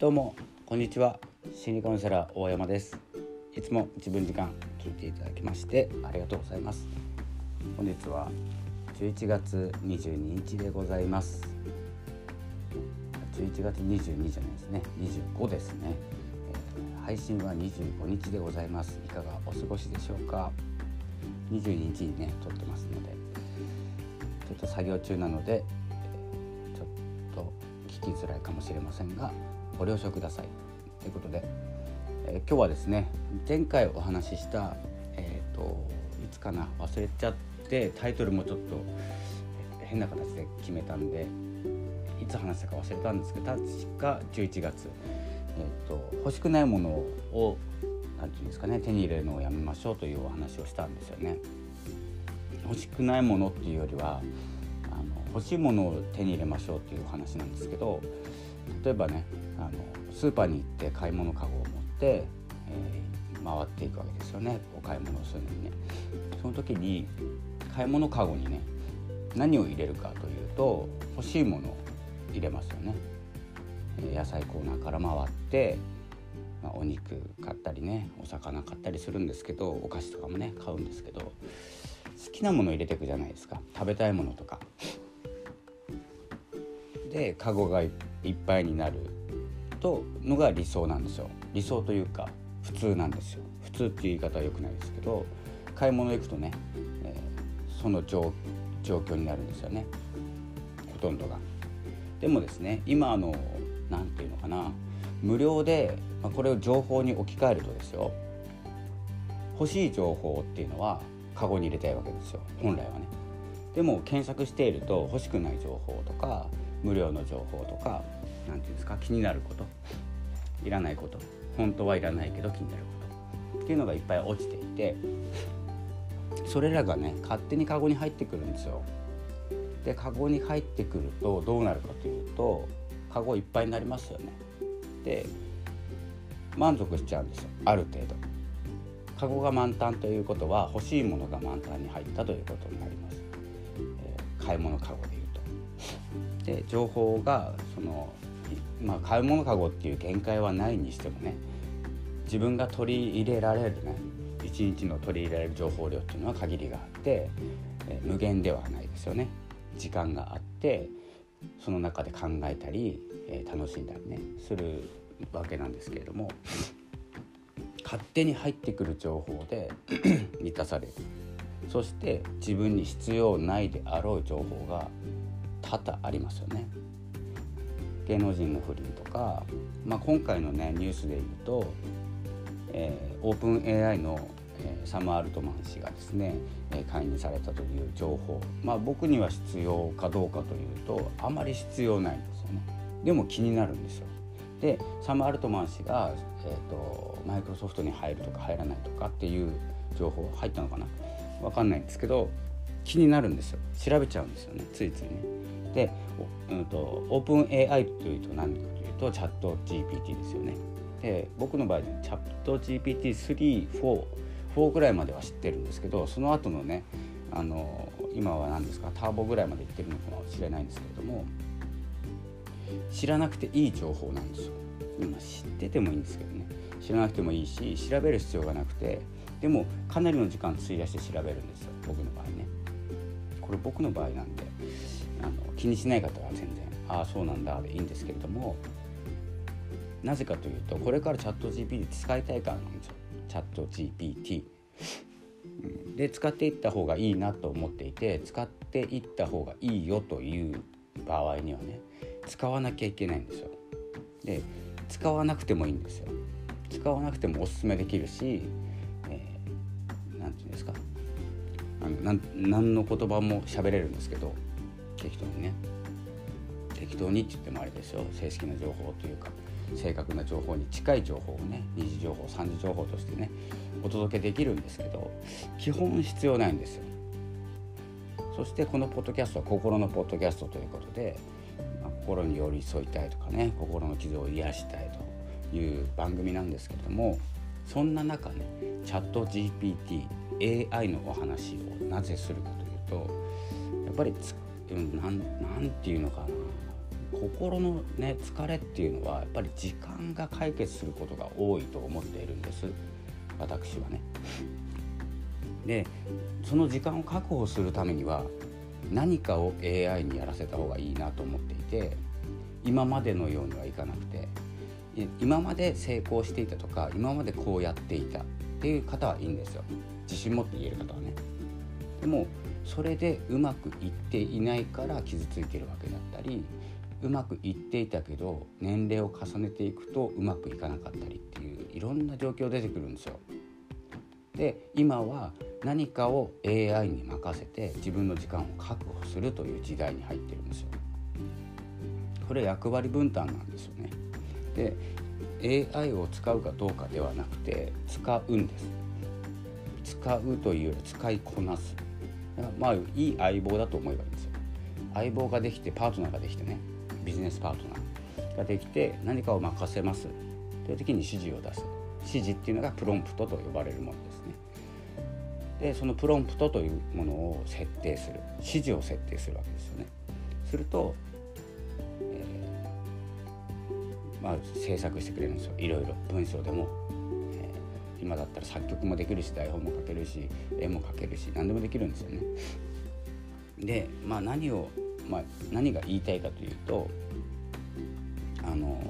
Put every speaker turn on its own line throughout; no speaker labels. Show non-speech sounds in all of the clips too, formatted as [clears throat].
どうもこんにちは。心理カウンセラー大山です。いつも自分時間聞いていただきましてありがとうございます。本日は11月22日でございます。11月22じゃないですね。25ですね、えー、配信は25日でございます。いかがお過ごしでしょうか。22日にね撮ってますのでちょっと作業中なのでちょっと聞きづらいかもしれませんがご了承くださいということで、えー、今日はですね前回お話ししたえっ、ー、といつかな忘れちゃってタイトルもちょっと変な形で決めたんでいつ話したか忘れたんですけど確か11月、えーと、欲しくないものを何て言うんですかね手に入れるのをやめましょうというお話をしたんですよね。欲しくないものっていうよりはあの欲しいものを手に入れましょうっていうお話なんですけど例えばねあのスーパーに行って買い物かごを持って、えー、回っていくわけですよねお買い物をするのにね。その時に買い物かごにね何を入れるかというと欲しいものを入れますよね。野菜コーナーから回って、まあ、お肉買ったりねお魚買ったりするんですけどお菓子とかもね買うんですけど好きなもの入れていくじゃないですか食べたいものとか。でカゴがいっいっぱいになるとのが理想なんですよ理想というか普通なんですよ普通っていう言い方は良くないですけど買い物行くとね、えー、その状況になるんですよねほとんどが。でもですね今あの何て言うのかな無料で、まあ、これを情報に置き換えるとですよ欲しい情報っていうのはカゴに入れたいわけですよ本来はね。でも検索していると欲しくない情報とか無料の情報とか何て言うんですか気になることいらないこと本当はいらないけど気になることっていうのがいっぱい落ちていてそれらがね勝手にカゴに入ってくるんですよ。でカゴに入ってくるとどうなるかというとカゴいっぱいになりますよね。で満足しちゃうんですよある程度。カゴが満タンということは欲しいものが満タンに入ったということになります。えー、買い物カゴで。で情報がそのまあ、買い物かごっていう限界はないにしてもね自分が取り入れられるね一日の取り入れられる情報量っていうのは限りがあって、え無限ではないですよね。時間があってその中で考えたり、え楽しんだりねするわけなんですけれども勝手に入ってくる情報で [clears throat] 満たされる。そして自分に必要ないであろう情報が多々ありますよね。芸能人の不倫とか、まあ、今回のねニュースで言うと、えー、オープン AI の、えー、サム・アルトマン氏がですね、えー、解任されたという情報、まあ、僕には必要かどうかというとあまり必要ないんですよね。でも気になるんですよ。でサム・アルトマン氏が、えーと、マイクロソフトに入るとか入らないとかっていう情報入ったのかな。分かんないんですけど気になるんですよ調べちゃうんですよねついついねで、うんと、オープン AI というと何かというとチャット GPT ですよね。で僕の場合チャット GPT34 4ぐらいまでは知ってるんですけどその後のねあの今は何ですかターボぐらいまでいってるのかもしれないんですけれども知らなくていい情報なんですよ。今知っててもいいんですけどね知らなくてもいいし調べる必要がなくてでもかなりの時間費やして調べるんですよ僕の場合ね。これ僕の場合なんであの気にしない方は全然ああそうなんだでいいんですけれどもなぜかというとこれからチャット GPT 使いたいからなんですよチャット GPT。で使っていった方がいいなと思っていて使っていった方がいいよという場合にはね使わなきゃいけないんですよ。で使わなくてもいいんですよ。使わなくてもおすすめできるし何、えー、て言うんですかあのな何の言葉も喋れるんですけど適当にね。適当にって言ってもあれですよ。正式な情報というか正確な情報に近い情報をね二次情報三次情報としてねお届けできるんですけど基本必要ないんですよ。そしてこのポッドキャストは心のポッドキャストということで、まあ、心に寄り添いたいとかね心の傷を癒したいという番組なんですけどもそんな中ねチャット GPTAI のお話をなぜするかというとやっぱりうん、なんなんていうのかな心のね疲れっていうのはやっぱり時間が解決することが多いと思っているんです私はね。でその時間を確保するためには何かを AI にやらせた方がいいなと思っていて今までのようにはいかなくて今まで成功していたとか今までこうやっていたっていう方はいいんですよ自信持って言える方はねでもそれでうまくいっていないから傷ついてるわけだったりうまくいっていたけど年齢を重ねていくとうまくいかなかったりっていういろんな状況出てくるんですよ。で今は何かを AI に任せて自分の時間を確保するという時代に入ってるんですよ。これ役割分担なんですよ。で AI を使うかどうかではなくて使うんです。使うというより使いこなす。まあいい相棒だと思えばいいんですよ。相棒ができてパートナーができてねビジネスパートナーができて何かを任せますという時に指示を出す指示っていうのがプロンプトと呼ばれるものですねでそのプロンプトというものを設定する指示を設定するわけですよねすると、まあ制作してくれるんですよ。いろいろ。文章でも、えー、今だったら作曲もできるし台本も書けるし絵も書けるし何でもできるんですよね。でまあ何をまあ、何が言いたいかというとあの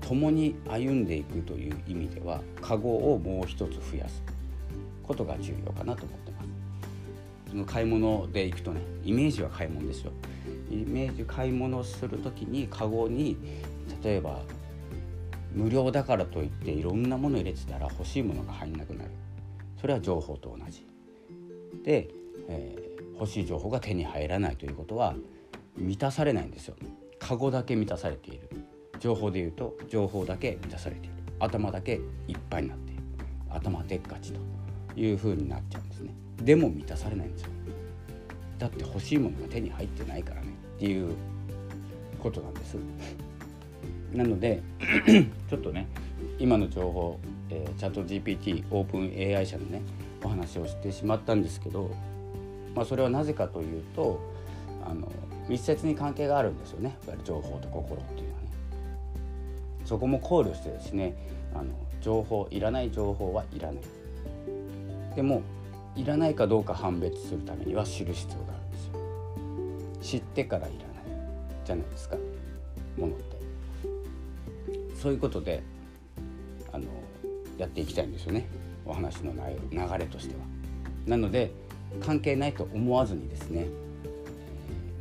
共に歩んでいくという意味ではカゴをもう一つ増やす。ことが重要かなと思ってます。その買い物で行くとねイメージは買い物ですよ。イメージ買い物する時にカゴに例えば無料だからといっていろんなもの入れてたら欲しいものが入んなくなる。それは情報と同じ。で、えー欲しい情報が手に入らないということは満たされないんですよ。カゴだけ満たされている。情報で言うと情報だけ満たされている。頭だけいっぱいになっている。頭でっかちという風になっちゃうんですね。でも満たされないんですよ。だって欲しいものが手に入ってないからねっていうことなんですなので [coughs] ちょっとね今の情報、えー、チャット GPT オープン AI 社のねお話をしてしまったんですけどまあ、それはなぜかというとあの密接に関係があるんですよねやっぱり情報と心っていうのはね。そこも考慮してですねあの情報いらない情報はいらない。でもいらないかどうか判別するためには知る必要があるんですよ。知ってからいらないじゃないですかものって。そういうことであのやっていきたいんですよねお話の流れとしては。なので関係ないと思わずにですね、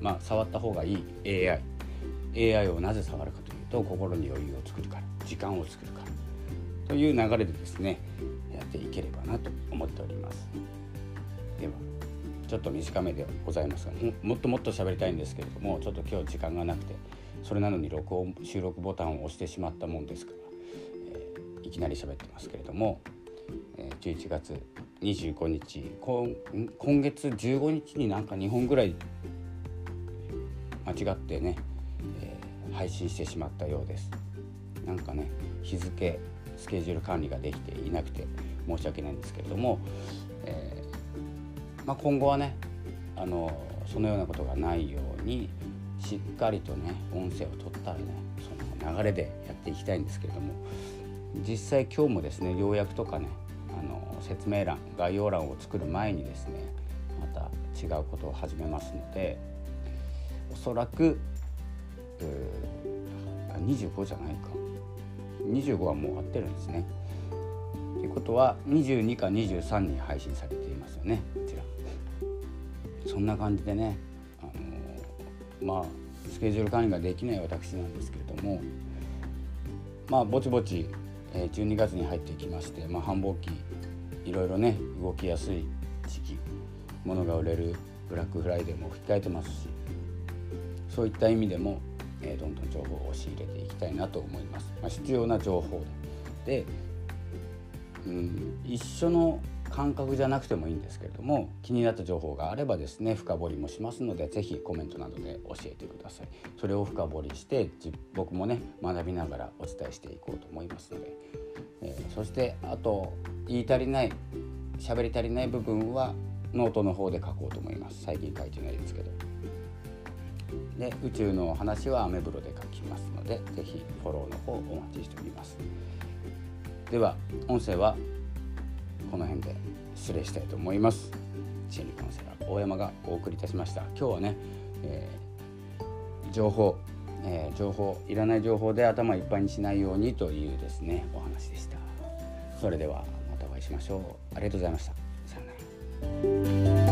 まあ、触った方がいい AI AI をなぜ触るかというと心に余裕を作るから時間を作るからという流れでですねやっていければなと思っておりますちょっと短めでございますがもっともっと喋りたいんですけれどもちょっと今日時間がなくてそれなのに録音収録ボタンを押してしまったもんですから、えー、いきなり喋ってますけれども、えー、11月25日今月15日になんか2本ぐらい間違ってね、えー、配信してしまったようです。なんかね日付スケジュール管理ができていなくて申し訳ないんですけれども、え、まあ、今後はねあのそのようなことがないようにしっかりとね音声を取ったらねその流れでやっていきたいんですけれども実際今日もですね要約とかねあの説明欄概要欄を作る前にですねまた違うことを始めますのでおそらく25じゃないか25はもう終わってるんですね。ということは22か23に配信されてますよねこちら。そんな感じでね、あのまあスケジュール管理ができない私なんですけれどもまあぼちぼち12月に入ってきまして、まあ、繁忙期いろいろね動きやすい時期物が売れるブラックフライデーも吹き替えてますしそういった意味でも、えー、どんどん情報を仕入れていきたいなと思います。まあ、必要な情報でで、うん、一緒の感覚じゃなくてもいいんですけれども気になった情報があればですね深掘りもしますので是非コメントなどで教えてください。それを深掘りして僕もね学びながらお伝えしていこうと思いますので、えー、そしてあと言い足りない喋り足りない部分はノートの方で書こうと思います。最近書いてないですけど。で宇宙の話はアメブロで書きますので是非フォローの方お待ちしております。では音声はこの辺で失礼したいと思います。心理カウンセラー大山がお送りいたしました。今日はね、えー、情報、えー、情報いらない情報で頭いっぱいにしないようにというですねお話でした。それではまたお会いしましょう。ありがとうございました。さようなら。